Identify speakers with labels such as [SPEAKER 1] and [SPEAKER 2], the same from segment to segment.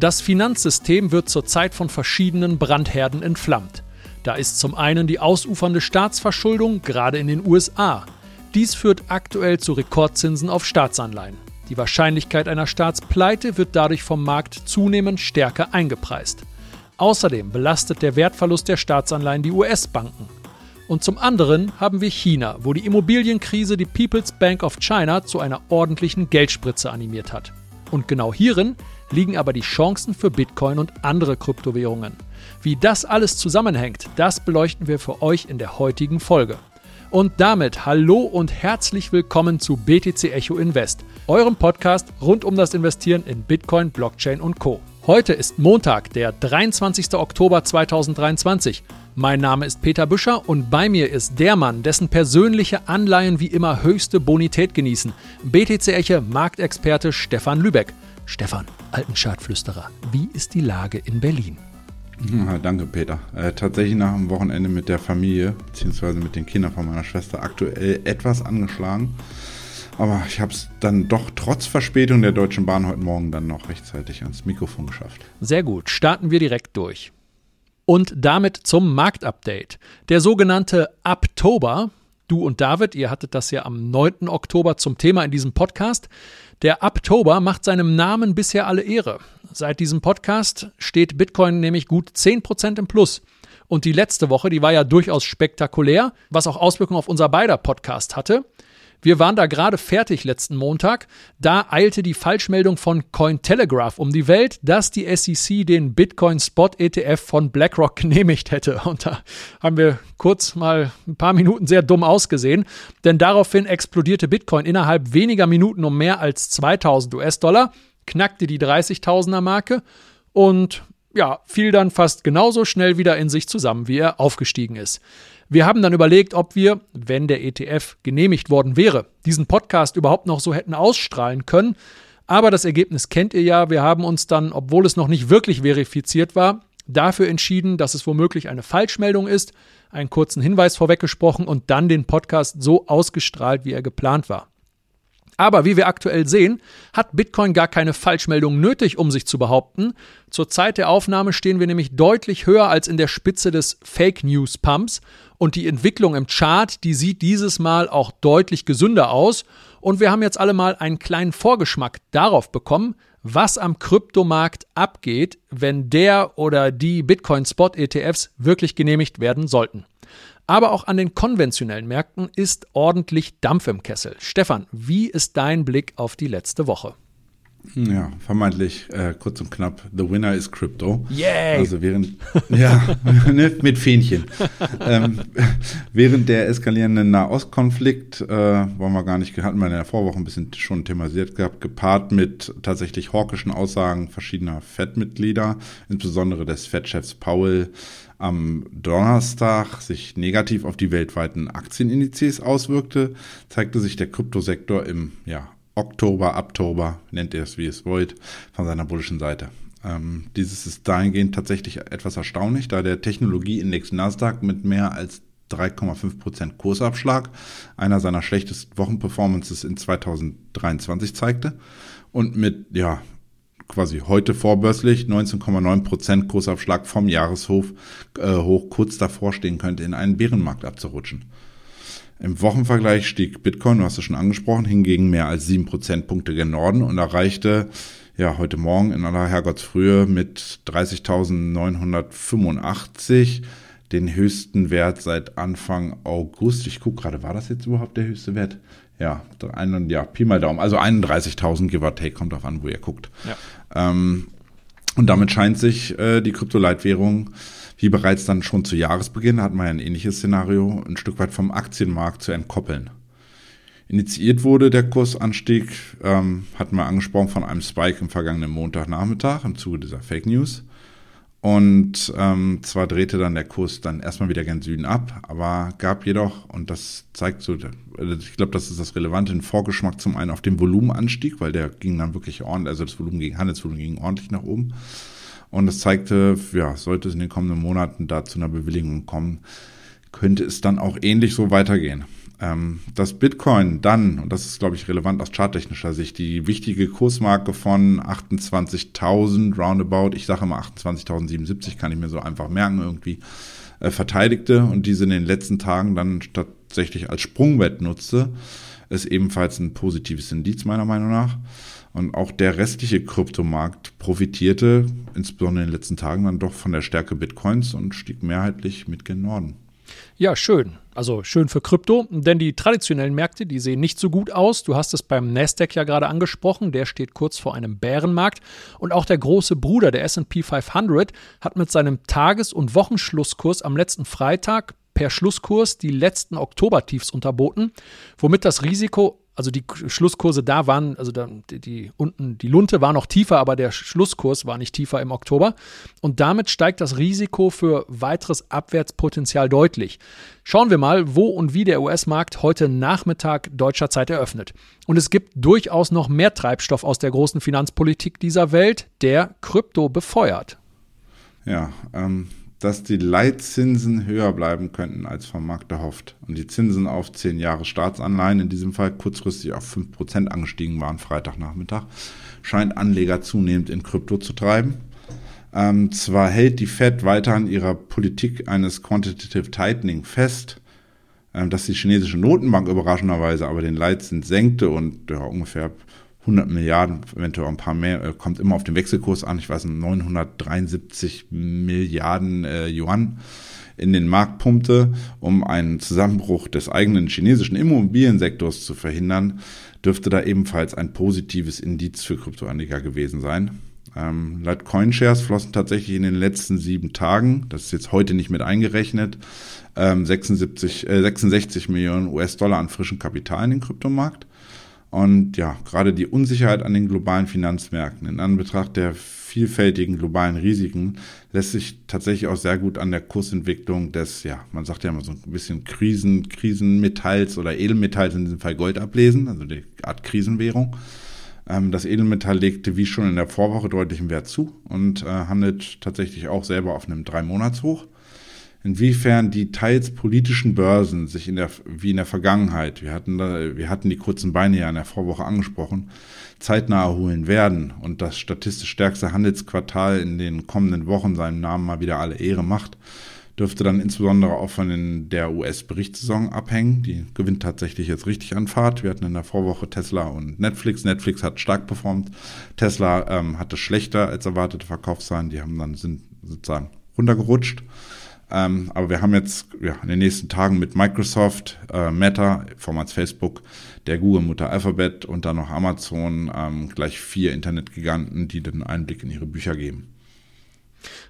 [SPEAKER 1] Das Finanzsystem wird zurzeit von verschiedenen Brandherden entflammt. Da ist zum einen die ausufernde Staatsverschuldung, gerade in den USA. Dies führt aktuell zu Rekordzinsen auf Staatsanleihen. Die Wahrscheinlichkeit einer Staatspleite wird dadurch vom Markt zunehmend stärker eingepreist. Außerdem belastet der Wertverlust der Staatsanleihen die US-Banken. Und zum anderen haben wir China, wo die Immobilienkrise die People's Bank of China zu einer ordentlichen Geldspritze animiert hat. Und genau hierin liegen aber die Chancen für Bitcoin und andere Kryptowährungen. Wie das alles zusammenhängt, das beleuchten wir für euch in der heutigen Folge. Und damit hallo und herzlich willkommen zu BTC Echo Invest, eurem Podcast rund um das Investieren in Bitcoin, Blockchain und Co. Heute ist Montag, der 23. Oktober 2023. Mein Name ist Peter Büscher und bei mir ist der Mann, dessen persönliche Anleihen wie immer höchste Bonität genießen. BTC Echo Marktexperte Stefan Lübeck. Stefan, alten Schadflüsterer, wie ist die Lage in Berlin?
[SPEAKER 2] Ja, danke, Peter. Äh, tatsächlich nach dem Wochenende mit der Familie, beziehungsweise mit den Kindern von meiner Schwester, aktuell etwas angeschlagen. Aber ich habe es dann doch trotz Verspätung der Deutschen Bahn heute Morgen dann noch rechtzeitig ans Mikrofon geschafft.
[SPEAKER 1] Sehr gut, starten wir direkt durch. Und damit zum Marktupdate. Der sogenannte Oktober, du und David, ihr hattet das ja am 9. Oktober zum Thema in diesem Podcast. Der Oktober macht seinem Namen bisher alle Ehre. Seit diesem Podcast steht Bitcoin nämlich gut 10% im Plus. Und die letzte Woche, die war ja durchaus spektakulär, was auch Auswirkungen auf unser beider Podcast hatte. Wir waren da gerade fertig letzten Montag. Da eilte die Falschmeldung von Cointelegraph um die Welt, dass die SEC den Bitcoin Spot ETF von BlackRock genehmigt hätte. Und da haben wir kurz mal ein paar Minuten sehr dumm ausgesehen, denn daraufhin explodierte Bitcoin innerhalb weniger Minuten um mehr als 2000 US-Dollar, knackte die 30.000er Marke und ja, fiel dann fast genauso schnell wieder in sich zusammen, wie er aufgestiegen ist. Wir haben dann überlegt, ob wir, wenn der ETF genehmigt worden wäre, diesen Podcast überhaupt noch so hätten ausstrahlen können. Aber das Ergebnis kennt ihr ja. Wir haben uns dann, obwohl es noch nicht wirklich verifiziert war, dafür entschieden, dass es womöglich eine Falschmeldung ist, einen kurzen Hinweis vorweggesprochen und dann den Podcast so ausgestrahlt, wie er geplant war. Aber wie wir aktuell sehen, hat Bitcoin gar keine Falschmeldung nötig, um sich zu behaupten. Zur Zeit der Aufnahme stehen wir nämlich deutlich höher als in der Spitze des Fake News Pumps und die Entwicklung im Chart, die sieht dieses Mal auch deutlich gesünder aus und wir haben jetzt alle mal einen kleinen Vorgeschmack darauf bekommen, was am Kryptomarkt abgeht, wenn der oder die Bitcoin Spot ETFs wirklich genehmigt werden sollten. Aber auch an den konventionellen Märkten ist ordentlich Dampf im Kessel. Stefan, wie ist dein Blick auf die letzte Woche?
[SPEAKER 2] Ja, vermeintlich äh, kurz und knapp. The winner is Crypto.
[SPEAKER 1] Yay!
[SPEAKER 2] Also während, ja, ne, mit Fähnchen. ähm, während der eskalierenden Nahostkonflikt, äh, wollen wir gar nicht, hatten wir in der Vorwoche ein bisschen schon thematisiert gehabt, gepaart mit tatsächlich hawkischen Aussagen verschiedener FED-Mitglieder, insbesondere des FED-Chefs Powell, am Donnerstag sich negativ auf die weltweiten Aktienindizes auswirkte, zeigte sich der Kryptosektor im ja, Oktober, Oktober, nennt ihr es wie es wollt, von seiner bullischen Seite. Ähm, dieses ist dahingehend tatsächlich etwas erstaunlich, da der Technologieindex Nasdaq mit mehr als 3,5% Kursabschlag einer seiner schlechtesten Wochenperformances in 2023 zeigte und mit ja quasi heute vorbörslich 19,9% Kursabschlag vom Jahreshof äh, hoch kurz davor stehen könnte, in einen Bärenmarkt abzurutschen. Im Wochenvergleich stieg Bitcoin, du hast es schon angesprochen, hingegen mehr als 7 Prozentpunkte gen Norden und erreichte ja heute Morgen in aller Herrgottsfrühe mit 30.985 den höchsten Wert seit Anfang August. Ich gucke gerade, war das jetzt überhaupt der höchste Wert? Ja, ein, ja Pi mal Daumen. Also 31.000 give or take, kommt auf an, wo ihr guckt. Ja. Ähm, und damit scheint sich äh, die Kryptoleitwährung wie bereits dann schon zu Jahresbeginn hatten wir ein ähnliches Szenario, ein Stück weit vom Aktienmarkt zu entkoppeln. Initiiert wurde der Kursanstieg, ähm, hatten wir angesprochen, von einem Spike im vergangenen Montagnachmittag im Zuge dieser Fake News. Und ähm, zwar drehte dann der Kurs dann erstmal wieder gen Süden ab, aber gab jedoch, und das zeigt so, ich glaube, das ist das Relevante, einen Vorgeschmack zum einen auf den Volumenanstieg, weil der ging dann wirklich ordentlich, also das Volumen gegen Handelsvolumen ging ordentlich nach oben. Und es zeigte, ja, sollte es in den kommenden Monaten da zu einer Bewilligung kommen, könnte es dann auch ähnlich so weitergehen. Ähm, dass Bitcoin dann, und das ist, glaube ich, relevant aus charttechnischer Sicht, die wichtige Kursmarke von 28.000 roundabout, ich sage immer 28.077, kann ich mir so einfach merken irgendwie, äh, verteidigte und diese in den letzten Tagen dann tatsächlich als Sprungwett nutzte, ist ebenfalls ein positives Indiz meiner Meinung nach. Und auch der restliche Kryptomarkt profitierte, insbesondere in den letzten Tagen, dann doch von der Stärke Bitcoins und stieg mehrheitlich mit gen Norden.
[SPEAKER 1] Ja, schön. Also schön für Krypto, denn die traditionellen Märkte, die sehen nicht so gut aus. Du hast es beim Nasdaq ja gerade angesprochen, der steht kurz vor einem Bärenmarkt. Und auch der große Bruder der S&P 500 hat mit seinem Tages- und Wochenschlusskurs am letzten Freitag per Schlusskurs die letzten Oktobertiefs unterboten, womit das Risiko also die Schlusskurse da waren, also da, die, die, unten, die Lunte war noch tiefer, aber der Schlusskurs war nicht tiefer im Oktober. Und damit steigt das Risiko für weiteres Abwärtspotenzial deutlich. Schauen wir mal, wo und wie der US-Markt heute Nachmittag deutscher Zeit eröffnet. Und es gibt durchaus noch mehr Treibstoff aus der großen Finanzpolitik dieser Welt, der Krypto befeuert.
[SPEAKER 2] Ja, ähm, dass die Leitzinsen höher bleiben könnten als vom Markt erhofft und die Zinsen auf 10 Jahre Staatsanleihen in diesem Fall kurzfristig auf 5% angestiegen waren Freitagnachmittag, scheint Anleger zunehmend in Krypto zu treiben. Ähm, zwar hält die Fed weiter an ihrer Politik eines Quantitative Tightening fest, ähm, dass die chinesische Notenbank überraschenderweise aber den Leitzins senkte und ja, ungefähr 100 Milliarden, eventuell ein paar mehr, äh, kommt immer auf den Wechselkurs an. Ich weiß, 973 Milliarden äh, Yuan in den Markt pumpte, um einen Zusammenbruch des eigenen chinesischen Immobiliensektors zu verhindern, dürfte da ebenfalls ein positives Indiz für Kryptoanleger gewesen sein. Ähm, laut CoinShares flossen tatsächlich in den letzten sieben Tagen, das ist jetzt heute nicht mit eingerechnet, ähm, 76, äh, 66 Millionen US-Dollar an frischem Kapital in den Kryptomarkt. Und ja, gerade die Unsicherheit an den globalen Finanzmärkten in Anbetracht der vielfältigen globalen Risiken lässt sich tatsächlich auch sehr gut an der Kursentwicklung des, ja, man sagt ja immer so ein bisschen Krisen, Krisenmetalls oder Edelmetalls, in diesem Fall Gold ablesen, also die Art Krisenwährung. Ähm, das Edelmetall legte wie schon in der Vorwoche deutlichen Wert zu und äh, handelt tatsächlich auch selber auf einem Drei-Monats-Hoch inwiefern die teils politischen Börsen sich in der, wie in der Vergangenheit, wir hatten, da, wir hatten die kurzen Beine ja in der Vorwoche angesprochen, zeitnah erholen werden und das statistisch stärkste Handelsquartal in den kommenden Wochen seinem Namen mal wieder alle Ehre macht, dürfte dann insbesondere auch von der US-Berichtssaison abhängen. Die gewinnt tatsächlich jetzt richtig an Fahrt. Wir hatten in der Vorwoche Tesla und Netflix. Netflix hat stark performt. Tesla ähm, hatte schlechter als erwartete Verkaufszahlen. Die haben dann sind sozusagen runtergerutscht. Ähm, aber wir haben jetzt ja, in den nächsten Tagen mit Microsoft, äh, Meta, vormals Facebook, der Google-Mutter Alphabet und dann noch Amazon ähm, gleich vier Internetgiganten, die den Einblick in ihre Bücher geben.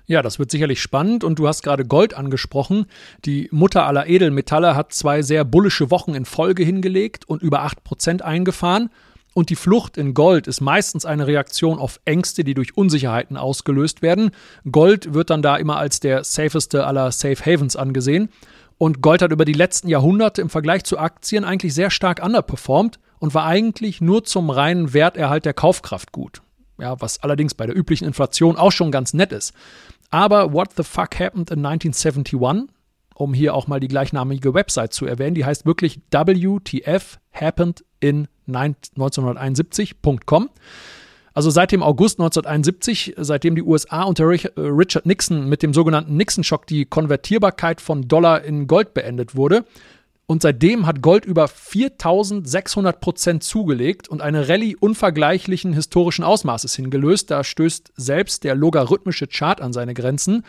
[SPEAKER 1] Ja, das wird sicherlich spannend und du hast gerade Gold angesprochen. Die Mutter aller Edelmetalle hat zwei sehr bullische Wochen in Folge hingelegt und über 8% eingefahren. Und die Flucht in Gold ist meistens eine Reaktion auf Ängste, die durch Unsicherheiten ausgelöst werden. Gold wird dann da immer als der safeste aller Safe Havens angesehen. Und Gold hat über die letzten Jahrhunderte im Vergleich zu Aktien eigentlich sehr stark underperformed und war eigentlich nur zum reinen Werterhalt der Kaufkraft gut. Ja, was allerdings bei der üblichen Inflation auch schon ganz nett ist. Aber what the fuck happened in 1971? Um hier auch mal die gleichnamige Website zu erwähnen, die heißt wirklich WTF happened in 1971.com. Also seit dem August 1971, seitdem die USA unter äh, Richard Nixon mit dem sogenannten Nixon-Schock die Konvertierbarkeit von Dollar in Gold beendet wurde. Und seitdem hat Gold über 4600 Prozent zugelegt und eine Rallye unvergleichlichen historischen Ausmaßes hingelöst. Da stößt selbst der logarithmische Chart an seine Grenzen.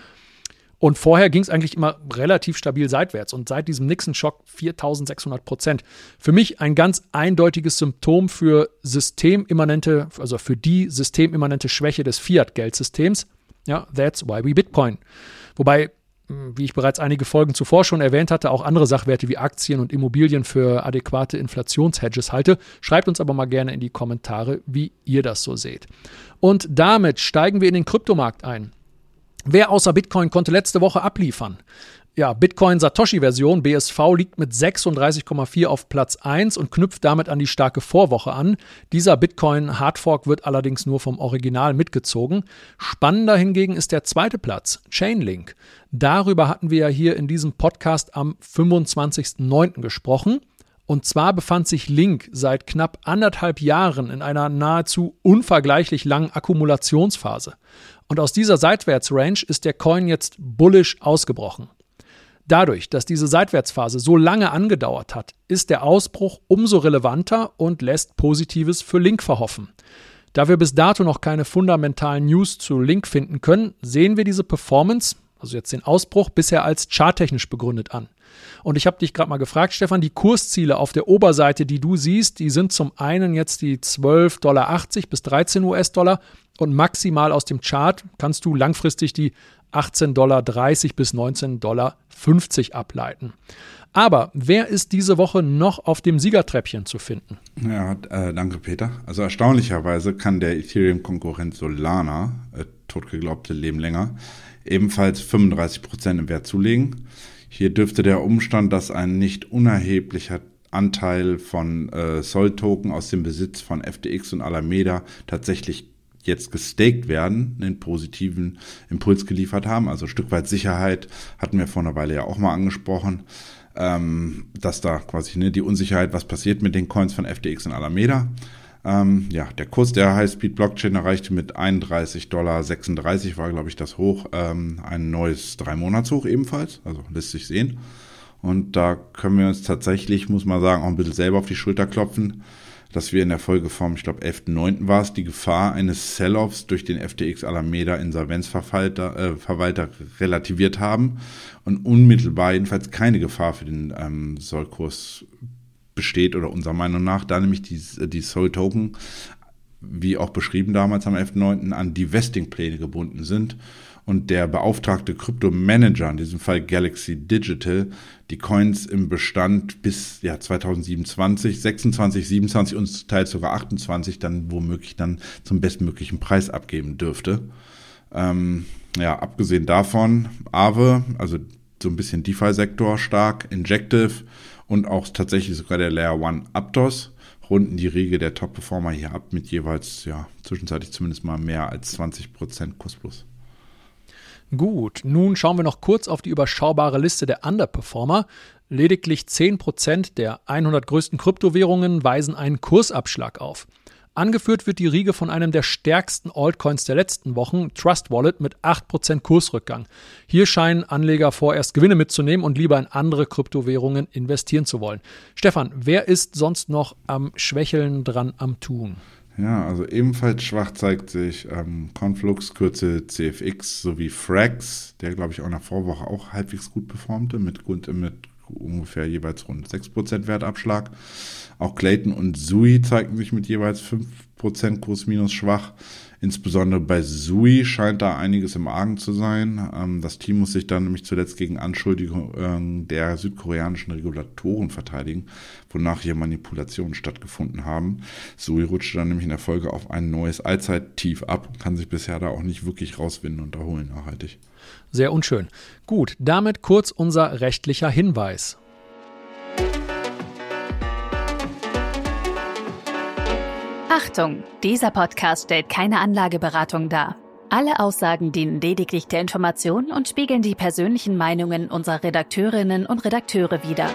[SPEAKER 1] Und vorher ging es eigentlich immer relativ stabil seitwärts. Und seit diesem Nixon-Schock 4600 Prozent. Für mich ein ganz eindeutiges Symptom für systemimmanente, also für die systemimmanente Schwäche des Fiat-Geldsystems. Ja, that's why we Bitcoin. Wobei, hm, wie ich bereits einige Folgen zuvor schon erwähnt hatte, auch andere Sachwerte wie Aktien und Immobilien für adäquate Inflationshedges halte. Schreibt uns aber mal gerne in die Kommentare, wie ihr das so seht. Und damit steigen wir in den Kryptomarkt ein. Wer außer Bitcoin konnte letzte Woche abliefern? Ja, Bitcoin Satoshi-Version BSV liegt mit 36,4 auf Platz 1 und knüpft damit an die starke Vorwoche an. Dieser Bitcoin Hardfork wird allerdings nur vom Original mitgezogen. Spannender hingegen ist der zweite Platz, Chainlink. Darüber hatten wir ja hier in diesem Podcast am 25.09. gesprochen. Und zwar befand sich Link seit knapp anderthalb Jahren in einer nahezu unvergleichlich langen Akkumulationsphase. Und aus dieser Seitwärtsrange ist der Coin jetzt bullish ausgebrochen. Dadurch, dass diese Seitwärtsphase so lange angedauert hat, ist der Ausbruch umso relevanter und lässt Positives für Link verhoffen. Da wir bis dato noch keine fundamentalen News zu Link finden können, sehen wir diese Performance, also jetzt den Ausbruch, bisher als charttechnisch begründet an. Und ich habe dich gerade mal gefragt, Stefan, die Kursziele auf der Oberseite, die du siehst, die sind zum einen jetzt die 12,80 Dollar bis 13 US-Dollar und maximal aus dem Chart kannst du langfristig die 18,30 Dollar bis 19,50 Dollar ableiten. Aber wer ist diese Woche noch auf dem Siegertreppchen zu finden?
[SPEAKER 2] Ja, äh, danke Peter. Also erstaunlicherweise kann der Ethereum-Konkurrent Solana, äh, totgeglaubte Leben länger, ebenfalls 35 Prozent im Wert zulegen. Hier dürfte der Umstand, dass ein nicht unerheblicher Anteil von äh, Soll-Token aus dem Besitz von FTX und Alameda tatsächlich jetzt gestaked werden, einen positiven Impuls geliefert haben. Also ein Stück weit Sicherheit hatten wir vor einer Weile ja auch mal angesprochen, ähm, dass da quasi ne, die Unsicherheit, was passiert mit den Coins von FTX und Alameda. Ähm, ja, der Kurs der High-Speed Blockchain erreichte mit 31,36 Dollar, war glaube ich das Hoch, ähm, ein neues Drei-Monats-Hoch ebenfalls, also lässt sich sehen. Und da können wir uns tatsächlich, muss man sagen, auch ein bisschen selber auf die Schulter klopfen dass wir in der Folge vom, ich glaube, 11.9. war es, die Gefahr eines Sell-Offs durch den FTX Alameda Insolvenzverwalter äh, relativiert haben und unmittelbar jedenfalls keine Gefahr für den ähm, Sollkurs besteht oder unserer Meinung nach, da nämlich die, die Soll-Token, wie auch beschrieben damals am 11.9., an die Vesting-Pläne gebunden sind und der beauftragte Kryptomanager, in diesem Fall Galaxy Digital, die Coins im Bestand bis ja, 2027, 26, 27 und teils sogar 28 dann womöglich dann zum bestmöglichen Preis abgeben dürfte. Ähm, ja, abgesehen davon, Aave, also so ein bisschen DeFi-Sektor stark, Injective und auch tatsächlich sogar der Layer One Aptos runden die Riege der Top-Performer hier ab mit jeweils, ja, zwischenzeitlich zumindest mal mehr als 20% Kursplus.
[SPEAKER 1] Gut, nun schauen wir noch kurz auf die überschaubare Liste der Underperformer. Lediglich 10% der 100 größten Kryptowährungen weisen einen Kursabschlag auf. Angeführt wird die Riege von einem der stärksten Altcoins der letzten Wochen, Trust Wallet, mit 8% Kursrückgang. Hier scheinen Anleger vorerst Gewinne mitzunehmen und lieber in andere Kryptowährungen investieren zu wollen. Stefan, wer ist sonst noch am Schwächeln dran am Tun?
[SPEAKER 2] Ja, also ebenfalls schwach zeigt sich ähm, Conflux, Kürze CFX sowie Frax, der glaube ich auch nach Vorwoche auch halbwegs gut performte, mit, mit ungefähr jeweils rund 6% Wertabschlag. Auch Clayton und Sui zeigten sich mit jeweils 5% Kurs minus schwach. Insbesondere bei Sui scheint da einiges im Argen zu sein. Ähm, das Team muss sich dann nämlich zuletzt gegen Anschuldigungen der südkoreanischen Regulatoren verteidigen, wonach hier Manipulationen stattgefunden haben. Sui rutschte dann nämlich in der Folge auf ein neues Allzeittief ab und kann sich bisher da auch nicht wirklich rauswinden und erholen nachhaltig.
[SPEAKER 1] Sehr unschön. Gut, damit kurz unser rechtlicher Hinweis.
[SPEAKER 3] Achtung, dieser Podcast stellt keine Anlageberatung dar. Alle Aussagen dienen lediglich der Information und spiegeln die persönlichen Meinungen unserer Redakteurinnen und Redakteure wider.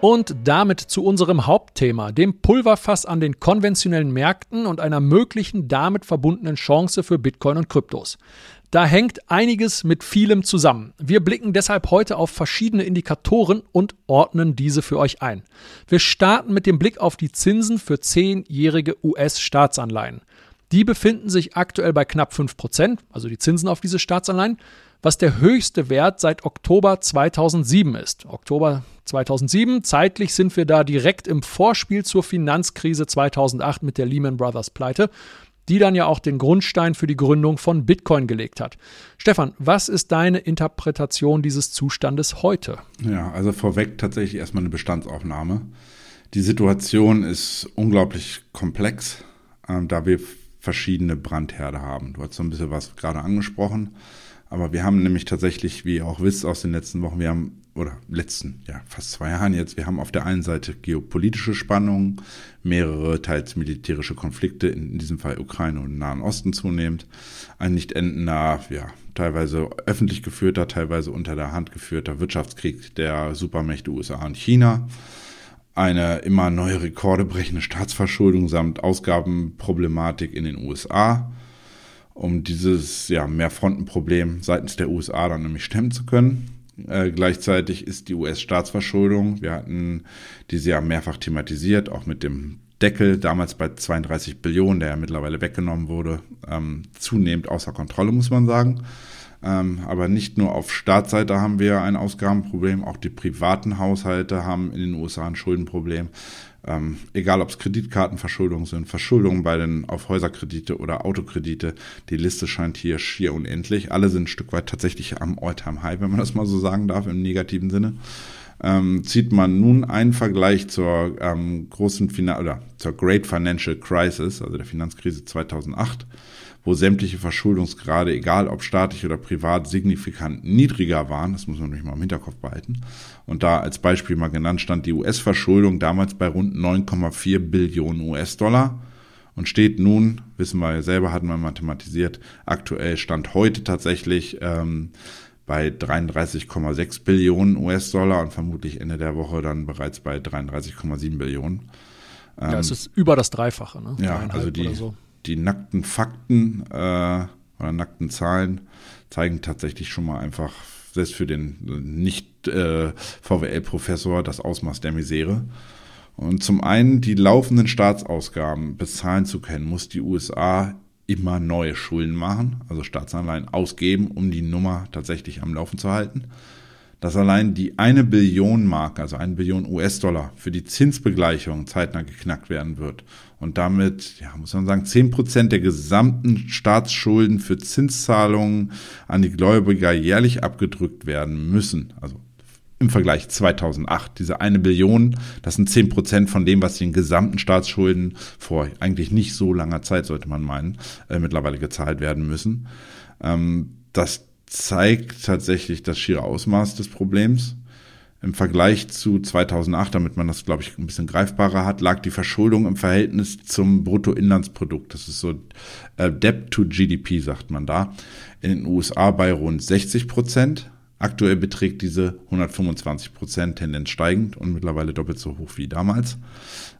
[SPEAKER 1] Und damit zu unserem Hauptthema, dem Pulverfass an den konventionellen Märkten und einer möglichen damit verbundenen Chance für Bitcoin und Kryptos. Da hängt einiges mit vielem zusammen. Wir blicken deshalb heute auf verschiedene Indikatoren und ordnen diese für euch ein. Wir starten mit dem Blick auf die Zinsen für zehnjährige US-Staatsanleihen. Die befinden sich aktuell bei knapp 5%, also die Zinsen auf diese Staatsanleihen, was der höchste Wert seit Oktober 2007 ist. Oktober 2007, zeitlich sind wir da direkt im Vorspiel zur Finanzkrise 2008 mit der Lehman Brothers Pleite die dann ja auch den Grundstein für die Gründung von Bitcoin gelegt hat. Stefan, was ist deine Interpretation dieses Zustandes heute?
[SPEAKER 2] Ja, also vorweg tatsächlich erstmal eine Bestandsaufnahme. Die Situation ist unglaublich komplex, äh, da wir verschiedene Brandherde haben. Du hast so ein bisschen was gerade angesprochen, aber wir haben nämlich tatsächlich, wie ihr auch wisst aus den letzten Wochen, wir haben oder letzten, ja, fast zwei Jahren jetzt, wir haben auf der einen Seite geopolitische Spannungen, mehrere teils militärische Konflikte, in diesem Fall Ukraine und Nahen Osten zunehmend, ein nicht endender, ja, teilweise öffentlich geführter, teilweise unter der Hand geführter Wirtschaftskrieg der Supermächte USA und China, eine immer neue Rekorde brechende Staatsverschuldung samt Ausgabenproblematik in den USA, um dieses ja, Mehrfrontenproblem seitens der USA dann nämlich stemmen zu können. Äh, gleichzeitig ist die US-Staatsverschuldung, wir hatten diese ja mehrfach thematisiert, auch mit dem Deckel, damals bei 32 Billionen, der ja mittlerweile weggenommen wurde, ähm, zunehmend außer Kontrolle, muss man sagen. Ähm, aber nicht nur auf Staatsseite haben wir ein Ausgabenproblem, auch die privaten Haushalte haben in den USA ein Schuldenproblem. Ähm, egal ob es Kreditkartenverschuldungen sind, Verschuldungen bei den auf Häuserkredite oder Autokredite, die Liste scheint hier schier unendlich. Alle sind ein Stück weit tatsächlich am All-Time-High, wenn man das mal so sagen darf, im negativen Sinne. Ähm, zieht man nun einen Vergleich zur ähm, großen Finan oder zur Great Financial Crisis, also der Finanzkrise 2008, wo sämtliche Verschuldungsgrade, egal ob staatlich oder privat, signifikant niedriger waren. Das muss man nämlich mal im Hinterkopf behalten. Und da als Beispiel mal genannt stand die US-Verschuldung damals bei rund 9,4 Billionen US-Dollar und steht nun, wissen wir ja selber, hatten wir mathematisiert, aktuell stand heute tatsächlich ähm, bei 33,6 Billionen US-Dollar und vermutlich Ende der Woche dann bereits bei 33,7 Billionen.
[SPEAKER 1] Ähm, ja, es ist über das Dreifache. Ne?
[SPEAKER 2] Ja, also die, so. die nackten Fakten äh, oder nackten Zahlen zeigen tatsächlich schon mal einfach selbst für den nicht äh, VWL-Professor das Ausmaß der Misere. Und zum einen die laufenden Staatsausgaben bezahlen zu können, muss die USA immer neue Schulden machen, also Staatsanleihen ausgeben, um die Nummer tatsächlich am Laufen zu halten. Dass allein die eine Billion Mark, also eine Billion US-Dollar für die Zinsbegleichung zeitnah geknackt werden wird und damit, ja, muss man sagen, zehn Prozent der gesamten Staatsschulden für Zinszahlungen an die Gläubiger jährlich abgedrückt werden müssen. Also im Vergleich 2008. Diese eine Billion, das sind zehn Prozent von dem, was den gesamten Staatsschulden vor eigentlich nicht so langer Zeit, sollte man meinen, äh, mittlerweile gezahlt werden müssen. Ähm, das zeigt tatsächlich das schiere Ausmaß des Problems. Im Vergleich zu 2008, damit man das, glaube ich, ein bisschen greifbarer hat, lag die Verschuldung im Verhältnis zum Bruttoinlandsprodukt. Das ist so äh, Debt to GDP, sagt man da. In den USA bei rund 60 Prozent. Aktuell beträgt diese 125 Prozent Tendenz steigend und mittlerweile doppelt so hoch wie damals.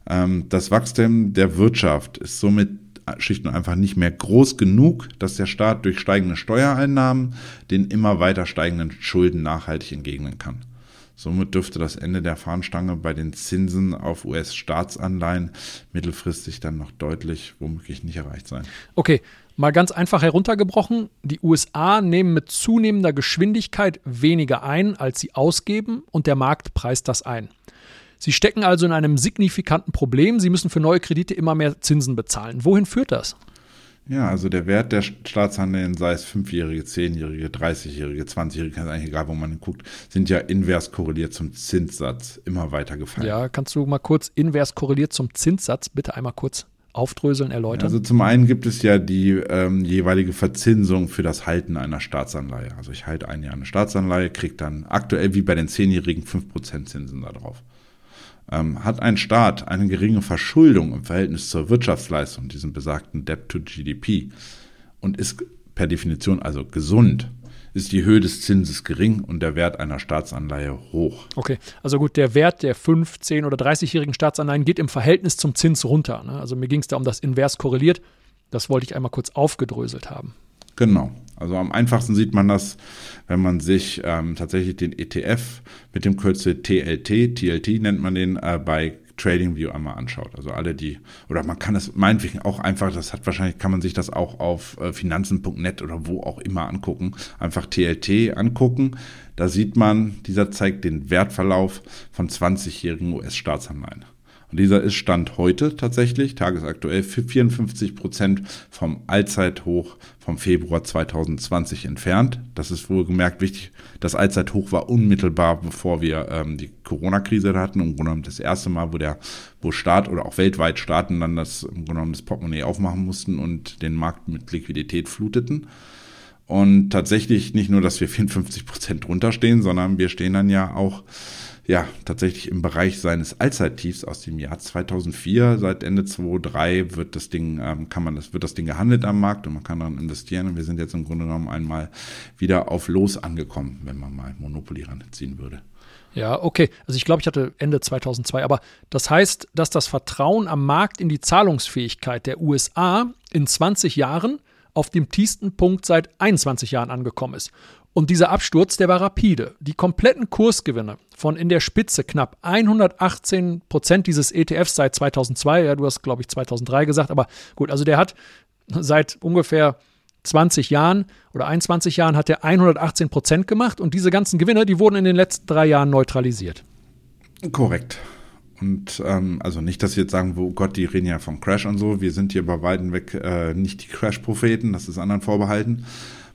[SPEAKER 2] Ähm, das Wachstum der Wirtschaft ist somit schlicht und einfach nicht mehr groß genug, dass der Staat durch steigende Steuereinnahmen den immer weiter steigenden Schulden nachhaltig entgegnen kann. Somit dürfte das Ende der Fahnenstange bei den Zinsen auf US-Staatsanleihen mittelfristig dann noch deutlich womöglich nicht erreicht sein.
[SPEAKER 1] Okay, mal ganz einfach heruntergebrochen. Die USA nehmen mit zunehmender Geschwindigkeit weniger ein, als sie ausgeben und der Markt preist das ein. Sie stecken also in einem signifikanten Problem. Sie müssen für neue Kredite immer mehr Zinsen bezahlen. Wohin führt das?
[SPEAKER 2] Ja, also der Wert der Staatsanleihen, sei es fünfjährige, zehnjährige, 30-jährige, 20-jährige, ist eigentlich egal, wo man guckt, sind ja invers korreliert zum Zinssatz immer weiter gefallen.
[SPEAKER 1] Ja, kannst du mal kurz invers korreliert zum Zinssatz bitte einmal kurz aufdröseln, erläutern?
[SPEAKER 2] Also zum einen gibt es ja die ähm, jeweilige Verzinsung für das Halten einer Staatsanleihe. Also ich halte ein Jahr eine Staatsanleihe, kriege dann aktuell wie bei den Zehnjährigen 5% Zinsen darauf. Ähm, hat ein Staat eine geringe Verschuldung im Verhältnis zur Wirtschaftsleistung, diesem besagten Debt to GDP, und ist per Definition also gesund, ist die Höhe des Zinses gering und der Wert einer Staatsanleihe hoch.
[SPEAKER 1] Okay, also gut, der Wert der 5, 10 oder 30-jährigen Staatsanleihen geht im Verhältnis zum Zins runter. Ne? Also mir ging es da um das invers korreliert. Das wollte ich einmal kurz aufgedröselt haben.
[SPEAKER 2] Genau. Also am einfachsten sieht man das, wenn man sich ähm, tatsächlich den ETF mit dem Kürzel TLT, TLT nennt man den, äh, bei TradingView einmal anschaut. Also alle die, oder man kann es meinetwegen auch einfach, das hat wahrscheinlich, kann man sich das auch auf äh, finanzen.net oder wo auch immer angucken. Einfach TLT angucken. Da sieht man, dieser zeigt den Wertverlauf von 20-jährigen US-Staatsanleihen. Und dieser ist Stand heute tatsächlich, tagesaktuell, für 54 Prozent vom Allzeithoch vom Februar 2020 entfernt. Das ist wohlgemerkt wichtig. Das Allzeithoch war unmittelbar, bevor wir ähm, die Corona-Krise hatten. Im Grunde das erste Mal, wo der, wo Staat oder auch weltweit Staaten dann das, im Grunde das Portemonnaie aufmachen mussten und den Markt mit Liquidität fluteten. Und tatsächlich nicht nur, dass wir 54 Prozent drunter stehen, sondern wir stehen dann ja auch ja, tatsächlich im Bereich seines Allzeittiefs aus dem Jahr 2004. Seit Ende 2003 wird das Ding, ähm, kann man das, wird das Ding gehandelt am Markt und man kann daran investieren. Und wir sind jetzt im Grunde genommen einmal wieder auf Los angekommen, wenn man mal Monopoly ranziehen würde.
[SPEAKER 1] Ja, okay. Also ich glaube, ich hatte Ende 2002. Aber das heißt, dass das Vertrauen am Markt in die Zahlungsfähigkeit der USA in 20 Jahren auf dem tiefsten Punkt seit 21 Jahren angekommen ist. Und dieser Absturz, der war rapide. Die kompletten Kursgewinne von in der Spitze knapp 118 Prozent dieses ETFs seit 2002, ja, du hast, glaube ich, 2003 gesagt, aber gut, also der hat seit ungefähr 20 Jahren oder 21 Jahren hat er 118 Prozent gemacht und diese ganzen Gewinne, die wurden in den letzten drei Jahren neutralisiert.
[SPEAKER 2] Korrekt. Und ähm, also nicht, dass Sie jetzt sagen, wo Gott, die reden ja vom Crash und so. Wir sind hier bei Weitem weg äh, nicht die Crash-Propheten, das ist anderen vorbehalten.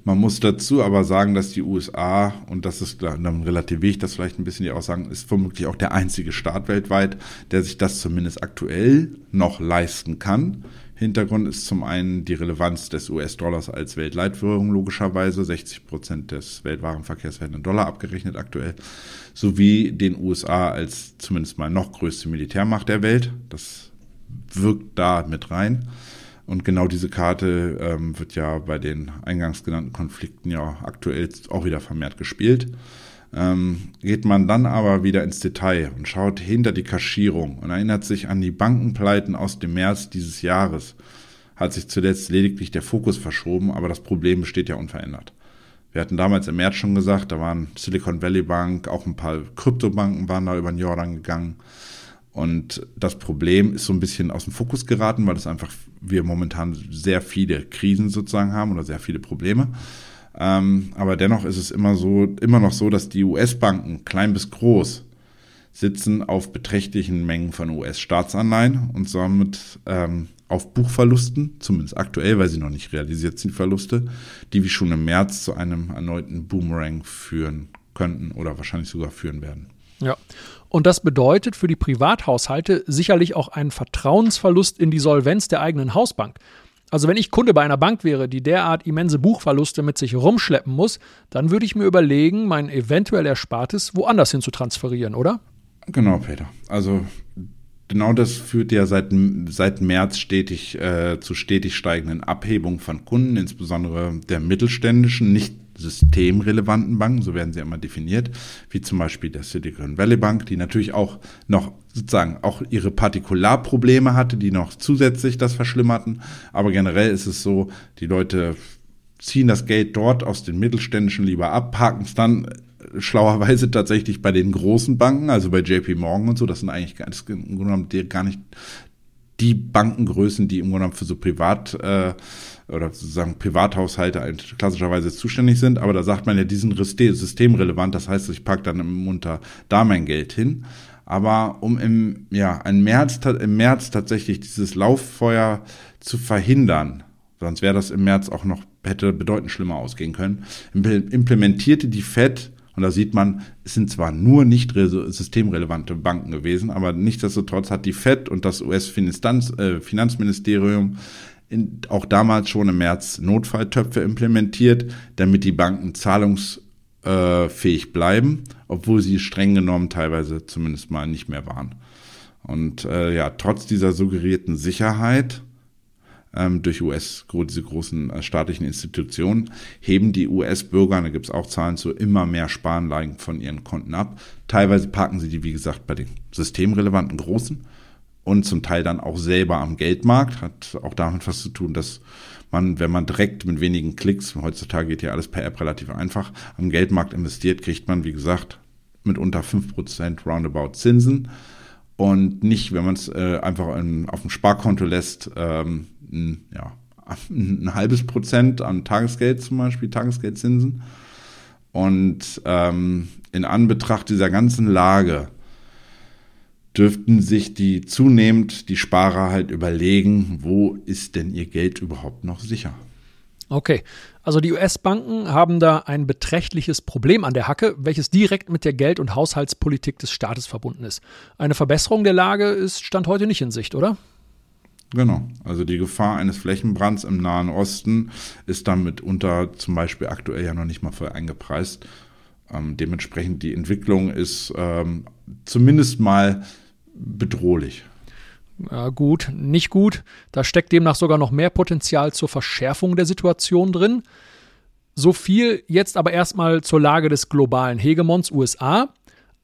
[SPEAKER 2] Man muss dazu aber sagen, dass die USA, und das ist dann relativiere ich das vielleicht ein bisschen die Aussagen, ist vermutlich auch der einzige Staat weltweit, der sich das zumindest aktuell noch leisten kann. Hintergrund ist zum einen die Relevanz des US-Dollars als Weltleitwährung logischerweise. 60 Prozent des Weltwarenverkehrs werden in Dollar abgerechnet aktuell. Sowie den USA als zumindest mal noch größte Militärmacht der Welt. Das wirkt da mit rein. Und genau diese Karte ähm, wird ja bei den eingangs genannten Konflikten ja aktuell auch wieder vermehrt gespielt. Ähm, geht man dann aber wieder ins Detail und schaut hinter die Kaschierung und erinnert sich an die Bankenpleiten aus dem März dieses Jahres, hat sich zuletzt lediglich der Fokus verschoben, aber das Problem besteht ja unverändert. Wir hatten damals im März schon gesagt, da waren Silicon Valley Bank, auch ein paar Kryptobanken waren da über den Jordan gegangen. Und das Problem ist so ein bisschen aus dem Fokus geraten, weil es einfach wir momentan sehr viele Krisen sozusagen haben oder sehr viele Probleme. Ähm, aber dennoch ist es immer so, immer noch so, dass die US-Banken, klein bis groß, sitzen auf beträchtlichen Mengen von US-Staatsanleihen und somit ähm, auf Buchverlusten, zumindest aktuell, weil sie noch nicht realisiert sind, Verluste, die wie schon im März zu einem erneuten Boomerang führen könnten oder wahrscheinlich sogar führen werden.
[SPEAKER 1] Ja. Und das bedeutet für die Privathaushalte sicherlich auch einen Vertrauensverlust in die Solvenz der eigenen Hausbank. Also wenn ich Kunde bei einer Bank wäre, die derart immense Buchverluste mit sich rumschleppen muss, dann würde ich mir überlegen, mein eventuell Erspartes woanders hin zu transferieren, oder?
[SPEAKER 2] Genau, Peter. Also genau das führt ja seit, seit März stetig äh, zu stetig steigenden Abhebungen von Kunden, insbesondere der mittelständischen, nicht systemrelevanten Banken, so werden sie immer definiert, wie zum Beispiel der Silicon Valley Bank, die natürlich auch noch sozusagen auch ihre Partikularprobleme hatte, die noch zusätzlich das verschlimmerten. Aber generell ist es so, die Leute ziehen das Geld dort aus den mittelständischen lieber ab, parken es dann schlauerweise tatsächlich bei den großen Banken, also bei JP Morgan und so. Das sind eigentlich gar, das im Grunde genommen gar nicht die Bankengrößen, die im Grunde genommen für so Privat äh, oder sozusagen Privathaushalte klassischerweise zuständig sind. Aber da sagt man ja, die sind systemrelevant. Das heißt, ich packe dann im Munter da mein Geld hin. Aber um im, ja, im März, im März tatsächlich dieses Lauffeuer zu verhindern, sonst wäre das im März auch noch, hätte bedeutend schlimmer ausgehen können, implementierte die FED und da sieht man, es sind zwar nur nicht systemrelevante Banken gewesen, aber nichtsdestotrotz hat die FED und das US-Finanzministerium äh, in, auch damals schon im März Notfalltöpfe implementiert, damit die Banken zahlungsfähig bleiben, obwohl sie streng genommen teilweise zumindest mal nicht mehr waren. Und äh, ja, trotz dieser suggerierten Sicherheit ähm, durch US, diese großen äh, staatlichen Institutionen, heben die US-Bürger, da gibt es auch Zahlen zu, immer mehr Sparanlagen von ihren Konten ab. Teilweise parken sie die, wie gesagt, bei den systemrelevanten Großen und zum Teil dann auch selber am Geldmarkt. Hat auch damit was zu tun, dass man, wenn man direkt mit wenigen Klicks, heutzutage geht ja alles per App relativ einfach, am Geldmarkt investiert, kriegt man, wie gesagt, mit unter 5% roundabout Zinsen. Und nicht, wenn man es äh, einfach in, auf dem Sparkonto lässt, ähm, ein, ja, ein halbes Prozent an Tagesgeld zum Beispiel, Tagesgeldzinsen. Und ähm, in Anbetracht dieser ganzen Lage dürften sich die zunehmend die Sparer halt überlegen, wo ist denn ihr Geld überhaupt noch sicher?
[SPEAKER 1] Okay, also die US-Banken haben da ein beträchtliches Problem an der Hacke, welches direkt mit der Geld- und Haushaltspolitik des Staates verbunden ist. Eine Verbesserung der Lage ist Stand heute nicht in Sicht, oder?
[SPEAKER 2] Genau. Also die Gefahr eines Flächenbrands im Nahen Osten ist damit unter zum Beispiel aktuell ja noch nicht mal voll eingepreist. Ähm, dementsprechend die Entwicklung ist ähm, zumindest mal bedrohlich.
[SPEAKER 1] Ja, gut, nicht gut. Da steckt demnach sogar noch mehr Potenzial zur Verschärfung der Situation drin. So viel jetzt aber erstmal zur Lage des globalen Hegemons USA.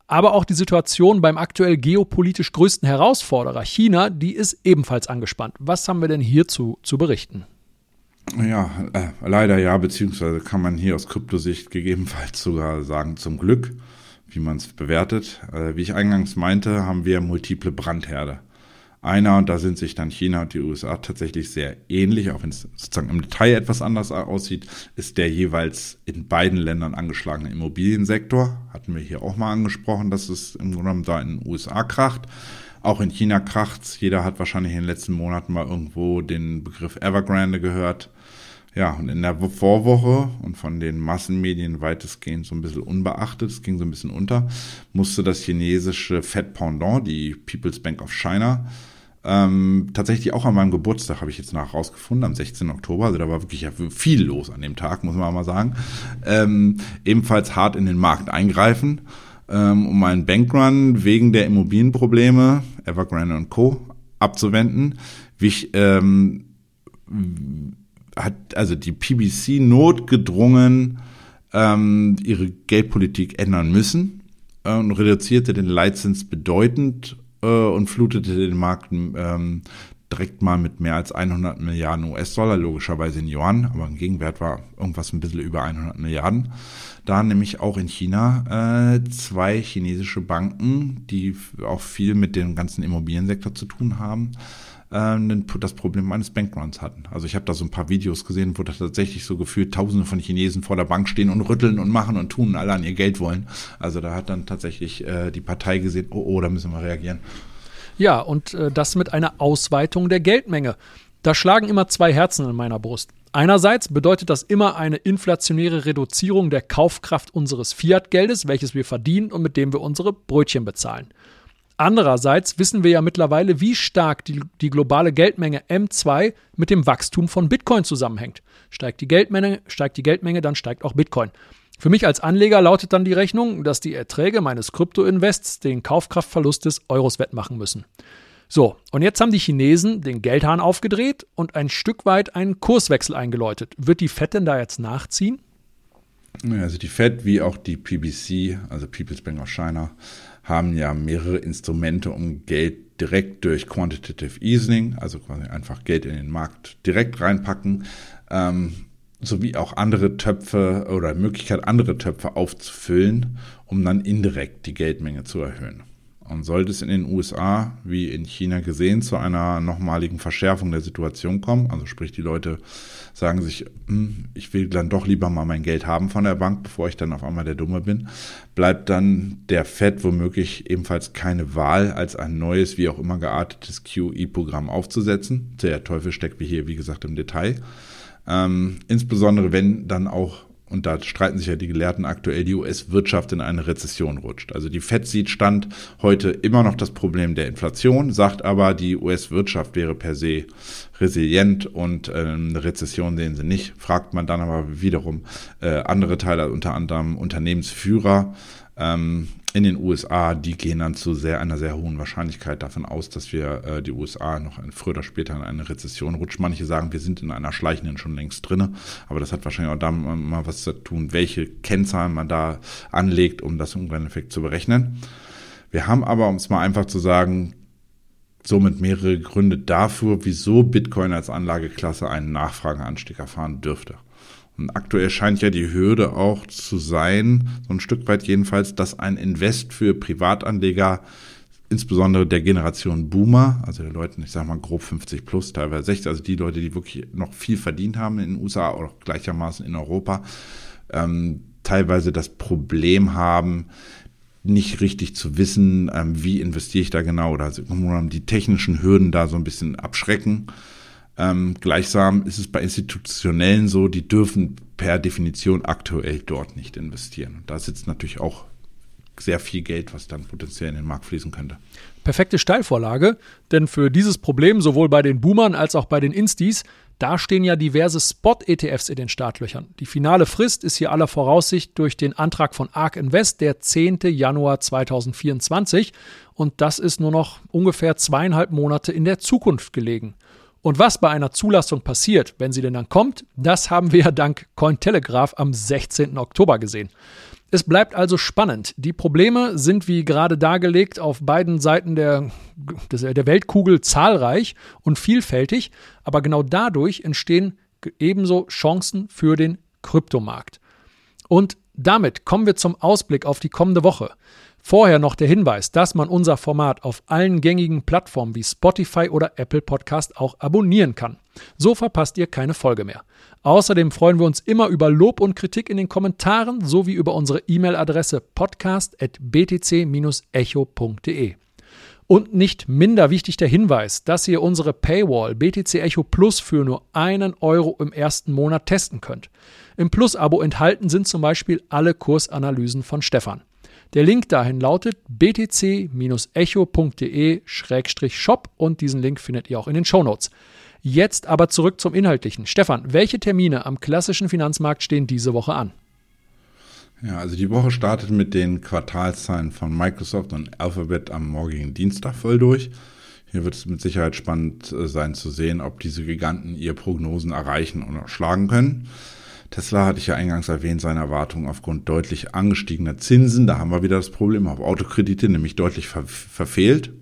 [SPEAKER 1] Aber auch die Situation beim aktuell geopolitisch größten Herausforderer China, die ist ebenfalls angespannt. Was haben wir denn hierzu zu berichten?
[SPEAKER 2] Ja, äh, leider ja, beziehungsweise kann man hier aus Kryptosicht gegebenenfalls sogar sagen, zum Glück, wie man es bewertet. Äh, wie ich eingangs meinte, haben wir multiple Brandherde einer, und da sind sich dann China und die USA tatsächlich sehr ähnlich, auch wenn es sozusagen im Detail etwas anders aussieht, ist der jeweils in beiden Ländern angeschlagene Immobiliensektor. Hatten wir hier auch mal angesprochen, dass es im Grunde genommen da in den USA kracht. Auch in China kracht's. Jeder hat wahrscheinlich in den letzten Monaten mal irgendwo den Begriff Evergrande gehört. Ja, und in der Vorwoche und von den Massenmedien weitestgehend so ein bisschen unbeachtet, es ging so ein bisschen unter, musste das chinesische Fed Pendant, die People's Bank of China, ähm, tatsächlich auch an meinem Geburtstag habe ich jetzt nach rausgefunden, am 16. Oktober. Also da war wirklich viel los an dem Tag, muss man mal sagen. Ähm, ebenfalls hart in den Markt eingreifen, ähm, um einen Bankrun wegen der Immobilienprobleme, Evergrande und Co. abzuwenden. Wich, ähm, hat also die PBC notgedrungen ähm, ihre Geldpolitik ändern müssen äh, und reduzierte den Leitzins bedeutend äh, und flutete den Markt ähm, direkt mal mit mehr als 100 Milliarden US-Dollar, logischerweise in Yuan, aber im Gegenwert war irgendwas ein bisschen über 100 Milliarden. Da nämlich auch in China äh, zwei chinesische Banken, die auch viel mit dem ganzen Immobiliensektor zu tun haben, äh, das Problem eines Bankruns hatten. Also ich habe da so ein paar Videos gesehen, wo da tatsächlich so gefühlt Tausende von Chinesen vor der Bank stehen und rütteln und machen und tun und alle an ihr Geld wollen. Also da hat dann tatsächlich äh, die Partei gesehen, oh, oh, da müssen wir reagieren.
[SPEAKER 1] Ja, und äh, das mit einer Ausweitung der Geldmenge. Da schlagen immer zwei Herzen in meiner Brust. Einerseits bedeutet das immer eine inflationäre Reduzierung der Kaufkraft unseres Fiat-Geldes, welches wir verdienen und mit dem wir unsere Brötchen bezahlen. Andererseits wissen wir ja mittlerweile, wie stark die, die, globale Geldmenge M2 mit dem Wachstum von Bitcoin zusammenhängt. Steigt die Geldmenge, steigt die Geldmenge, dann steigt auch Bitcoin. Für mich als Anleger lautet dann die Rechnung, dass die Erträge meines Krypto-Invests den Kaufkraftverlust des Euros wettmachen müssen. So, und jetzt haben die Chinesen den Geldhahn aufgedreht und ein Stück weit einen Kurswechsel eingeläutet. Wird die Fed denn da jetzt nachziehen?
[SPEAKER 2] Also die Fed wie auch die PBC, also People's Bank of China, haben ja mehrere Instrumente, um Geld direkt durch Quantitative Easing, also quasi einfach Geld in den Markt direkt reinpacken, ähm, sowie auch andere Töpfe oder Möglichkeit, andere Töpfe aufzufüllen, um dann indirekt die Geldmenge zu erhöhen. Und sollte es in den USA wie in China gesehen zu einer nochmaligen Verschärfung der Situation kommen, also sprich die Leute sagen sich, hm, ich will dann doch lieber mal mein Geld haben von der Bank, bevor ich dann auf einmal der Dumme bin, bleibt dann der Fed womöglich ebenfalls keine Wahl, als ein neues, wie auch immer geartetes QE-Programm aufzusetzen. Der Teufel steckt wie hier, wie gesagt, im Detail. Ähm, insbesondere wenn dann auch und da streiten sich ja die Gelehrten aktuell, die US-Wirtschaft in eine Rezession rutscht. Also die FED sieht Stand heute immer noch das Problem der Inflation, sagt aber, die US-Wirtschaft wäre per se resilient und äh, eine Rezession sehen sie nicht. Fragt man dann aber wiederum äh, andere Teile, unter anderem Unternehmensführer, ähm, in den USA, die gehen dann zu sehr, einer sehr hohen Wahrscheinlichkeit davon aus, dass wir äh, die USA noch ein, früher oder später in eine Rezession rutschen. Manche sagen, wir sind in einer schleichenden schon längst drinne, aber das hat wahrscheinlich auch da mal was zu tun, welche Kennzahlen man da anlegt, um das im Endeffekt zu berechnen. Wir haben aber, um es mal einfach zu sagen, somit mehrere Gründe dafür, wieso Bitcoin als Anlageklasse einen Nachfrageanstieg erfahren dürfte. Und aktuell scheint ja die Hürde auch zu sein, so ein Stück weit jedenfalls, dass ein Invest für Privatanleger, insbesondere der Generation Boomer, also der Leute, ich sag mal grob 50 plus, teilweise 60, also die Leute, die wirklich noch viel verdient haben in den USA oder gleichermaßen in Europa, ähm, teilweise das Problem haben, nicht richtig zu wissen, ähm, wie investiere ich da genau oder also die technischen Hürden da so ein bisschen abschrecken. Ähm, gleichsam ist es bei Institutionellen so, die dürfen per Definition aktuell dort nicht investieren. da sitzt natürlich auch sehr viel Geld, was dann potenziell in den Markt fließen könnte.
[SPEAKER 1] perfekte Steilvorlage, denn für dieses Problem sowohl bei den Boomern als auch bei den Instis, da stehen ja diverse Spot-ETFs in den Startlöchern. Die finale Frist ist hier aller Voraussicht durch den Antrag von ARK Invest der 10. Januar 2024 und das ist nur noch ungefähr zweieinhalb Monate in der Zukunft gelegen. Und was bei einer Zulassung passiert, wenn sie denn dann kommt, das haben wir ja dank Cointelegraph am 16. Oktober gesehen. Es bleibt also spannend. Die Probleme sind, wie gerade dargelegt, auf beiden Seiten der, der Weltkugel zahlreich und vielfältig, aber genau dadurch entstehen ebenso Chancen für den Kryptomarkt. Und damit kommen wir zum Ausblick auf die kommende Woche. Vorher noch der Hinweis, dass man unser Format auf allen gängigen Plattformen wie Spotify oder Apple Podcast auch abonnieren kann. So verpasst ihr keine Folge mehr. Außerdem freuen wir uns immer über Lob und Kritik in den Kommentaren sowie über unsere E-Mail-Adresse podcast.btc-echo.de. Und nicht minder wichtig der Hinweis, dass ihr unsere Paywall BTC Echo Plus für nur einen Euro im ersten Monat testen könnt. Im Plus-Abo enthalten sind zum Beispiel alle Kursanalysen von Stefan. Der Link dahin lautet btc-echo.de-shop und diesen Link findet ihr auch in den Show Notes. Jetzt aber zurück zum Inhaltlichen. Stefan, welche Termine am klassischen Finanzmarkt stehen diese Woche an?
[SPEAKER 2] Ja, also die Woche startet mit den Quartalszahlen von Microsoft und Alphabet am morgigen Dienstag voll durch. Hier wird es mit Sicherheit spannend äh, sein zu sehen, ob diese Giganten ihre Prognosen erreichen und schlagen können. Tesla hatte ich ja eingangs erwähnt, seine Erwartungen aufgrund deutlich angestiegener Zinsen. Da haben wir wieder das Problem auf Autokredite, nämlich deutlich ver verfehlt.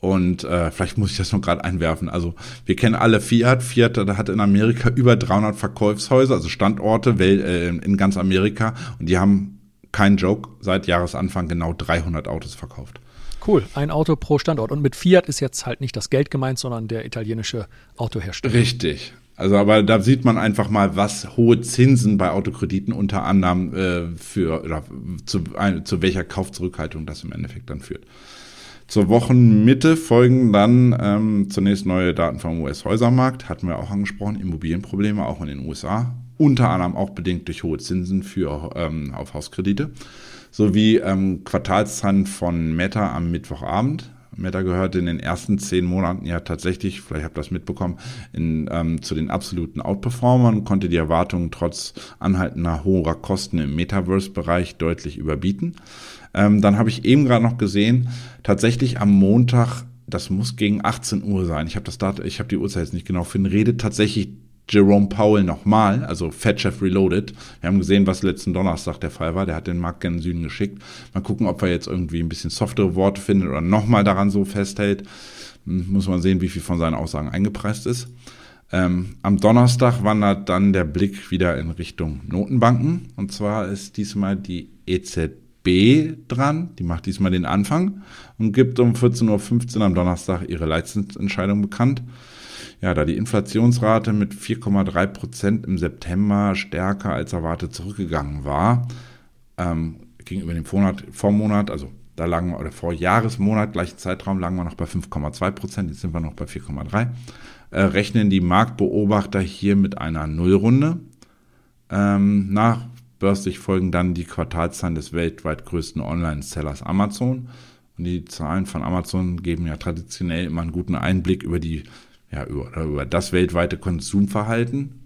[SPEAKER 2] Und äh, vielleicht muss ich das noch gerade einwerfen. Also wir kennen alle Fiat. Fiat hat in Amerika über 300 Verkaufshäuser, also Standorte äh, in ganz Amerika. Und die haben, kein Joke, seit Jahresanfang genau 300 Autos verkauft.
[SPEAKER 1] Cool, ein Auto pro Standort. Und mit Fiat ist jetzt halt nicht das Geld gemeint, sondern der italienische Autohersteller.
[SPEAKER 2] Richtig. Also, aber da sieht man einfach mal, was hohe Zinsen bei Autokrediten unter anderem äh, für oder zu, ein, zu welcher Kaufzurückhaltung das im Endeffekt dann führt. Zur Wochenmitte folgen dann ähm, zunächst neue Daten vom US-Häusermarkt, hatten wir auch angesprochen, Immobilienprobleme auch in den USA, unter anderem auch bedingt durch hohe Zinsen für ähm, auf Hauskredite, sowie ähm, Quartalszahlen von Meta am Mittwochabend. Meta gehört in den ersten zehn Monaten ja tatsächlich, vielleicht habt ihr das mitbekommen, in, ähm, zu den absoluten Outperformern, konnte die Erwartungen trotz anhaltender hoher Kosten im Metaverse-Bereich deutlich überbieten. Ähm, dann habe ich eben gerade noch gesehen, tatsächlich am Montag, das muss gegen 18 Uhr sein. Ich habe das Datum, ich habe die Uhrzeit jetzt nicht genau finden, redet tatsächlich Jerome Powell nochmal, also Fed Chef Reloaded. Wir haben gesehen, was letzten Donnerstag der Fall war. Der hat den Markt den Süden geschickt. Mal gucken, ob er jetzt irgendwie ein bisschen softere Worte findet oder nochmal daran so festhält. Hm, muss man sehen, wie viel von seinen Aussagen eingepreist ist. Ähm, am Donnerstag wandert dann der Blick wieder in Richtung Notenbanken. Und zwar ist diesmal die EZB dran. Die macht diesmal den Anfang und gibt um 14.15 Uhr am Donnerstag ihre Leitzinsentscheidung bekannt ja, da die Inflationsrate mit 4,3 Prozent im September stärker als erwartet zurückgegangen war, ähm, gegenüber dem Vormonat, Vormonat, also da lagen wir, oder vor Jahresmonat, gleichen Zeitraum, lagen wir noch bei 5,2 Prozent, jetzt sind wir noch bei 4,3%, äh, rechnen die Marktbeobachter hier mit einer Nullrunde. Ähm, nachbörslich folgen dann die Quartalszahlen des weltweit größten Online-Sellers Amazon. Und die Zahlen von Amazon geben ja traditionell immer einen guten Einblick über die ja, über, über das weltweite Konsumverhalten.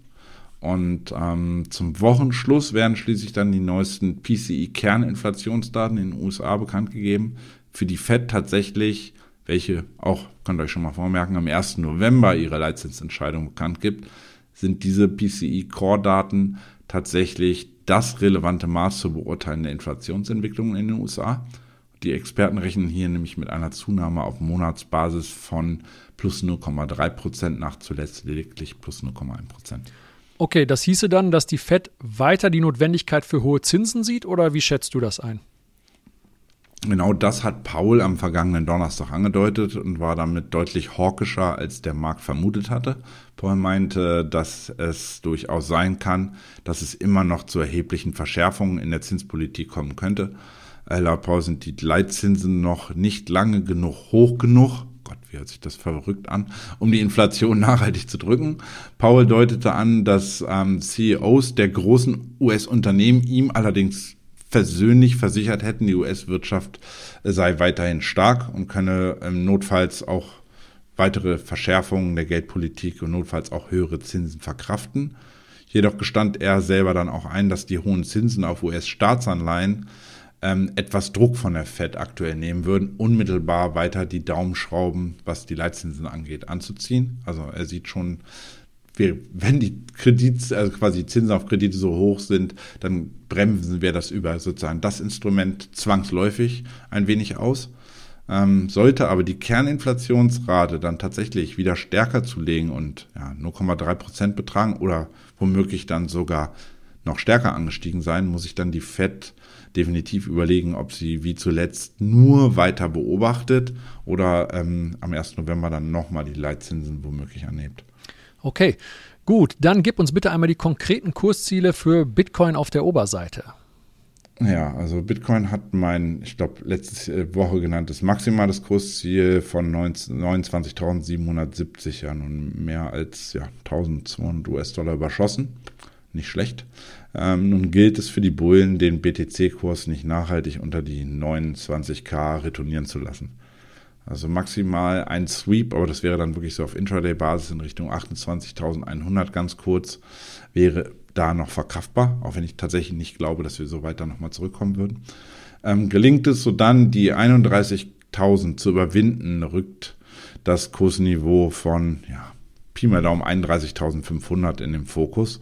[SPEAKER 2] Und ähm, zum Wochenschluss werden schließlich dann die neuesten PCI-Kerninflationsdaten in den USA bekannt gegeben. Für die FED tatsächlich, welche auch, könnt ihr euch schon mal vormerken, am 1. November ihre Leitzinsentscheidung bekannt gibt, sind diese PCI-Core-Daten tatsächlich das relevante Maß zur Beurteilung der Inflationsentwicklung in den USA. Die Experten rechnen hier nämlich mit einer Zunahme auf Monatsbasis von plus 0,3 Prozent, nach zuletzt lediglich plus 0,1 Prozent.
[SPEAKER 1] Okay, das hieße dann, dass die Fed weiter die Notwendigkeit für hohe Zinsen sieht oder wie schätzt du das ein?
[SPEAKER 2] Genau das hat Paul am vergangenen Donnerstag angedeutet und war damit deutlich hawkischer, als der Markt vermutet hatte. Paul meinte, dass es durchaus sein kann, dass es immer noch zu erheblichen Verschärfungen in der Zinspolitik kommen könnte. Paul sind die Leitzinsen noch nicht lange genug hoch genug, Gott, wie hört sich das verrückt an, um die Inflation nachhaltig zu drücken. Paul deutete an, dass ähm, CEOs der großen US-Unternehmen ihm allerdings persönlich versichert hätten, die US-Wirtschaft sei weiterhin stark und könne ähm, notfalls auch weitere Verschärfungen der Geldpolitik und notfalls auch höhere Zinsen verkraften. Jedoch gestand er selber dann auch ein, dass die hohen Zinsen auf US-Staatsanleihen ähm, etwas Druck von der Fed aktuell nehmen würden, unmittelbar weiter die Daumenschrauben, was die Leitzinsen angeht, anzuziehen. Also er sieht schon, wenn die Kredits, also quasi Zinsen auf Kredite so hoch sind, dann bremsen wir das über sozusagen das Instrument zwangsläufig ein wenig aus. Ähm, sollte aber die Kerninflationsrate dann tatsächlich wieder stärker zulegen und ja, 0,3 Prozent betragen oder womöglich dann sogar noch stärker angestiegen sein, muss sich dann die Fed definitiv überlegen, ob sie wie zuletzt nur weiter beobachtet oder ähm, am 1. November dann nochmal die Leitzinsen womöglich anhebt.
[SPEAKER 1] Okay, gut. Dann gib uns bitte einmal die konkreten Kursziele für Bitcoin auf der Oberseite.
[SPEAKER 2] Ja, also Bitcoin hat mein, ich glaube, letzte Woche genanntes maximales Kursziel von 29.770, ja nun mehr als ja, 1.200 US-Dollar überschossen. Nicht schlecht. Ähm, nun gilt es für die Bullen, den BTC-Kurs nicht nachhaltig unter die 29k retournieren zu lassen. Also maximal ein Sweep, aber das wäre dann wirklich so auf Intraday-Basis in Richtung 28.100 ganz kurz, wäre da noch verkraftbar, auch wenn ich tatsächlich nicht glaube, dass wir so weiter nochmal zurückkommen würden. Ähm, gelingt es so dann, die 31.000 zu überwinden, rückt das Kursniveau von ja, Pi mal Daumen 31.500 in den Fokus.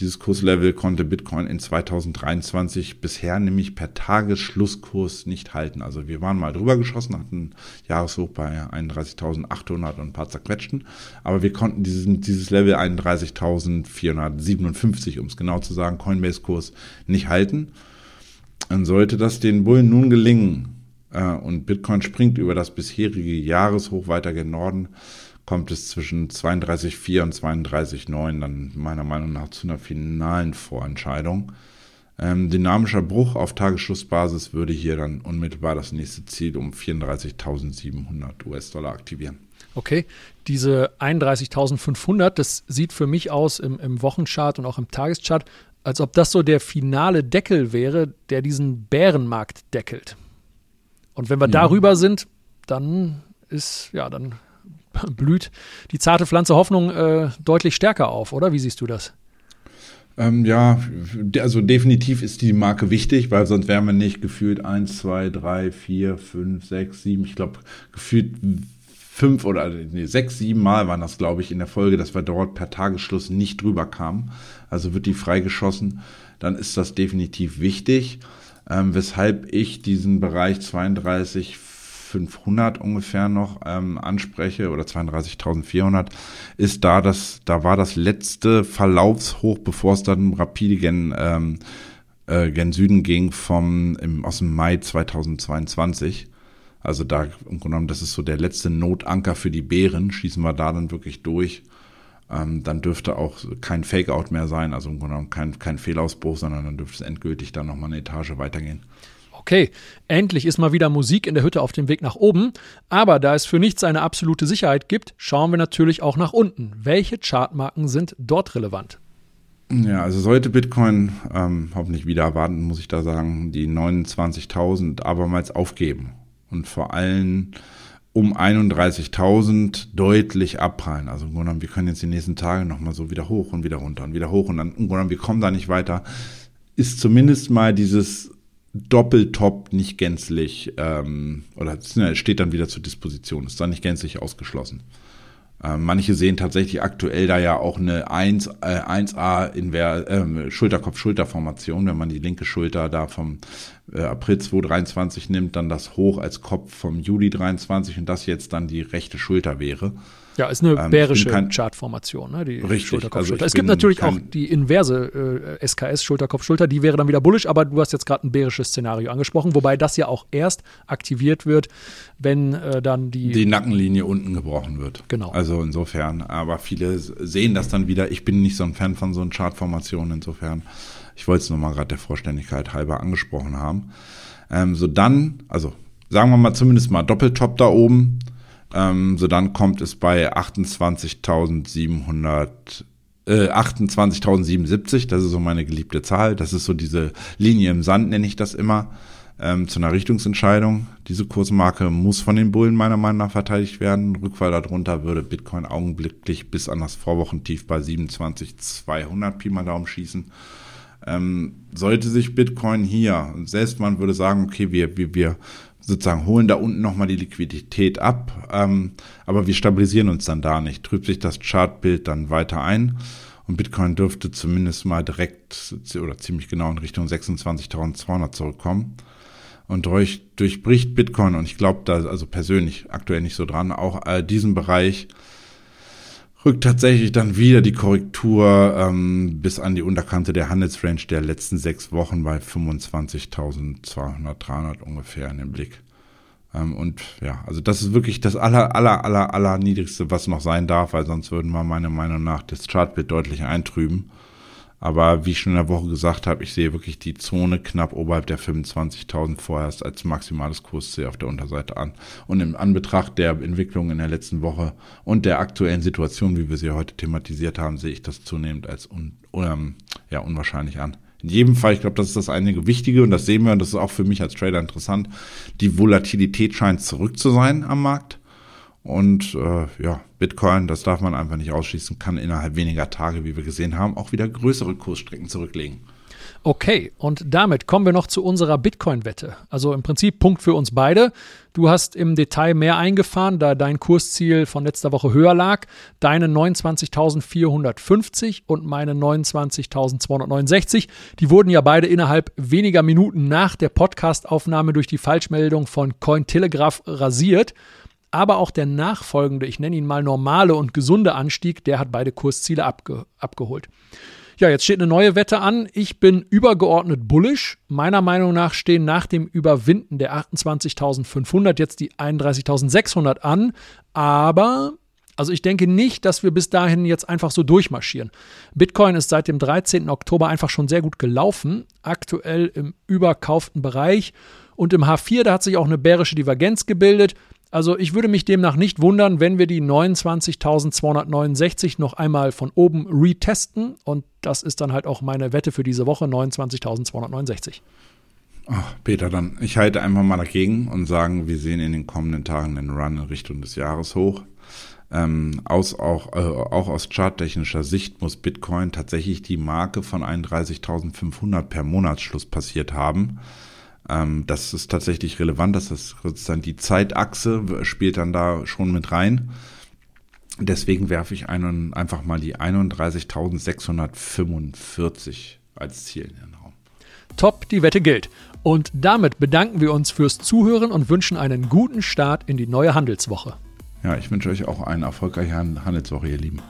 [SPEAKER 2] Dieses Kurslevel konnte Bitcoin in 2023 bisher nämlich per Tagesschlusskurs nicht halten. Also wir waren mal drüber geschossen, hatten Jahreshoch bei 31.800 und ein paar zerquetschten, aber wir konnten diesen, dieses Level 31.457, um es genau zu sagen, Coinbase-Kurs nicht halten. Dann sollte das den Bullen nun gelingen äh, und Bitcoin springt über das bisherige Jahreshoch weiter gen Norden, kommt es zwischen 32,4 und 32,9 dann meiner Meinung nach zu einer finalen Vorentscheidung. Ähm, dynamischer Bruch auf Tagesschlussbasis würde hier dann unmittelbar das nächste Ziel um 34.700 US-Dollar aktivieren.
[SPEAKER 1] Okay, diese 31.500, das sieht für mich aus im, im Wochenchart und auch im Tageschart, als ob das so der finale Deckel wäre, der diesen Bärenmarkt deckelt. Und wenn wir ja. darüber sind, dann ist, ja, dann blüht die zarte Pflanze Hoffnung äh, deutlich stärker auf, oder? Wie siehst du das?
[SPEAKER 2] Ähm, ja, also definitiv ist die Marke wichtig, weil sonst wären wir nicht gefühlt 1, 2, 3, 4, 5, 6, 7, ich glaube, gefühlt fünf oder nee, sechs, sieben Mal waren das, glaube ich, in der Folge, dass wir dort per Tagesschluss nicht drüber kamen. Also wird die freigeschossen, dann ist das definitiv wichtig. Ähm, weshalb ich diesen Bereich 32, 500 ungefähr noch ähm, anspreche oder 32.400 ist da das da war das letzte Verlaufshoch, bevor es dann rapide gen ähm, äh, gen Süden ging vom im, aus dem Mai 2022. Also da im genommen, das ist so der letzte Notanker für die Bären. Schießen wir da dann wirklich durch, ähm, dann dürfte auch kein Fake-out mehr sein, also im Grunde genommen kein, kein Fehlausbruch, sondern dann dürfte es endgültig dann nochmal eine Etage weitergehen
[SPEAKER 1] okay, endlich ist mal wieder Musik in der Hütte auf dem Weg nach oben, aber da es für nichts eine absolute Sicherheit gibt, schauen wir natürlich auch nach unten. Welche Chartmarken sind dort relevant?
[SPEAKER 2] Ja, also sollte Bitcoin ähm, hoffentlich wieder erwarten, muss ich da sagen, die 29.000 abermals aufgeben und vor allem um 31.000 deutlich abprallen. Also im Grunde wir können jetzt die nächsten Tage nochmal so wieder hoch und wieder runter und wieder hoch und dann im Grunde wir kommen da nicht weiter. Ist zumindest mal dieses Doppeltop nicht gänzlich, ähm, oder steht dann wieder zur Disposition, ist dann nicht gänzlich ausgeschlossen. Ähm, manche sehen tatsächlich aktuell da ja auch eine 1, äh, 1A in der äh, Schulterkopf-Schulter-Formation, wenn man die linke Schulter da vom äh, April 2023 nimmt, dann das Hoch als Kopf vom Juli 23 und das jetzt dann die rechte Schulter wäre.
[SPEAKER 1] Ja, ist eine ähm, bärische Chartformation, ne? die
[SPEAKER 2] richtig,
[SPEAKER 1] Schulterkopf-Schulter. Also es gibt natürlich auch die inverse äh, SKS Schulterkopf-Schulter, die wäre dann wieder bullisch, aber du hast jetzt gerade ein bärisches Szenario angesprochen, wobei das ja auch erst aktiviert wird, wenn äh, dann die
[SPEAKER 2] die Nackenlinie unten gebrochen wird.
[SPEAKER 1] Genau.
[SPEAKER 2] Also insofern, aber viele sehen das dann wieder. Ich bin nicht so ein Fan von so einer Chartformation, insofern. Ich wollte es nur mal gerade der Vollständigkeit halber angesprochen haben. Ähm, so dann, also sagen wir mal zumindest mal Doppeltop da oben ähm, so dann kommt es bei 28.700 äh, 28.077, das ist so meine geliebte Zahl. Das ist so diese Linie im Sand, nenne ich das immer, ähm, zu einer Richtungsentscheidung. Diese Kursmarke muss von den Bullen meiner Meinung nach verteidigt werden. Rückfall darunter würde Bitcoin augenblicklich bis an das Vorwochentief bei 27.200 Pi mal Daumen schießen. Ähm, sollte sich Bitcoin hier, selbst man würde sagen, okay, wir, wir, wir sozusagen holen da unten nochmal die Liquidität ab, ähm, aber wir stabilisieren uns dann da nicht. Trübt sich das Chartbild dann weiter ein und Bitcoin dürfte zumindest mal direkt oder ziemlich genau in Richtung 26.200 zurückkommen. Und durch, durchbricht Bitcoin, und ich glaube da also persönlich aktuell nicht so dran, auch äh, diesen Bereich, rückt tatsächlich dann wieder die Korrektur ähm, bis an die Unterkante der Handelsrange der letzten sechs Wochen bei 25.200, 300 ungefähr in den Blick. Ähm, und ja, also das ist wirklich das aller, aller, aller, aller niedrigste, was noch sein darf, weil sonst würden wir meiner Meinung nach das Chartbild deutlich eintrüben. Aber wie ich schon in der Woche gesagt habe, ich sehe wirklich die Zone knapp oberhalb der 25.000 vorerst als maximales Kursziel auf der Unterseite an. Und im Anbetracht der Entwicklung in der letzten Woche und der aktuellen Situation, wie wir sie heute thematisiert haben, sehe ich das zunehmend als un, um, ja, unwahrscheinlich an. In jedem Fall, ich glaube, das ist das einige Wichtige und das sehen wir und das ist auch für mich als Trader interessant. Die Volatilität scheint zurück zu sein am Markt. Und äh, ja, Bitcoin, das darf man einfach nicht ausschließen, kann innerhalb weniger Tage, wie wir gesehen haben, auch wieder größere Kursstrecken zurücklegen.
[SPEAKER 1] Okay, und damit kommen wir noch zu unserer Bitcoin-Wette. Also im Prinzip Punkt für uns beide. Du hast im Detail mehr eingefahren, da dein Kursziel von letzter Woche höher lag. Deine 29.450 und meine 29.269. Die wurden ja beide innerhalb weniger Minuten nach der Podcastaufnahme durch die Falschmeldung von Cointelegraph rasiert aber auch der nachfolgende, ich nenne ihn mal normale und gesunde Anstieg, der hat beide Kursziele abge abgeholt. Ja, jetzt steht eine neue Wette an. Ich bin übergeordnet bullish. Meiner Meinung nach stehen nach dem Überwinden der 28.500 jetzt die 31.600 an. Aber, also ich denke nicht, dass wir bis dahin jetzt einfach so durchmarschieren. Bitcoin ist seit dem 13. Oktober einfach schon sehr gut gelaufen. Aktuell im überkauften Bereich. Und im H4, da hat sich auch eine bärische Divergenz gebildet. Also ich würde mich demnach nicht wundern, wenn wir die 29.269 noch einmal von oben retesten. Und das ist dann halt auch meine Wette für diese Woche, 29.269.
[SPEAKER 2] Ach, Peter, dann ich halte einfach mal dagegen und sagen, wir sehen in den kommenden Tagen einen Run in Richtung des Jahres hoch. Ähm, aus, auch, äh, auch aus charttechnischer Sicht muss Bitcoin tatsächlich die Marke von 31.500 per Monatsschluss passiert haben. Ähm, das ist tatsächlich relevant, dass das sozusagen die Zeitachse spielt dann da schon mit rein. Deswegen werfe ich einen, einfach mal die 31.645 als Ziel in den Raum.
[SPEAKER 1] Top, die Wette gilt. Und damit bedanken wir uns fürs Zuhören und wünschen einen guten Start in die neue Handelswoche.
[SPEAKER 2] Ja, ich wünsche euch auch eine erfolgreiche Handelswoche, ihr Lieben.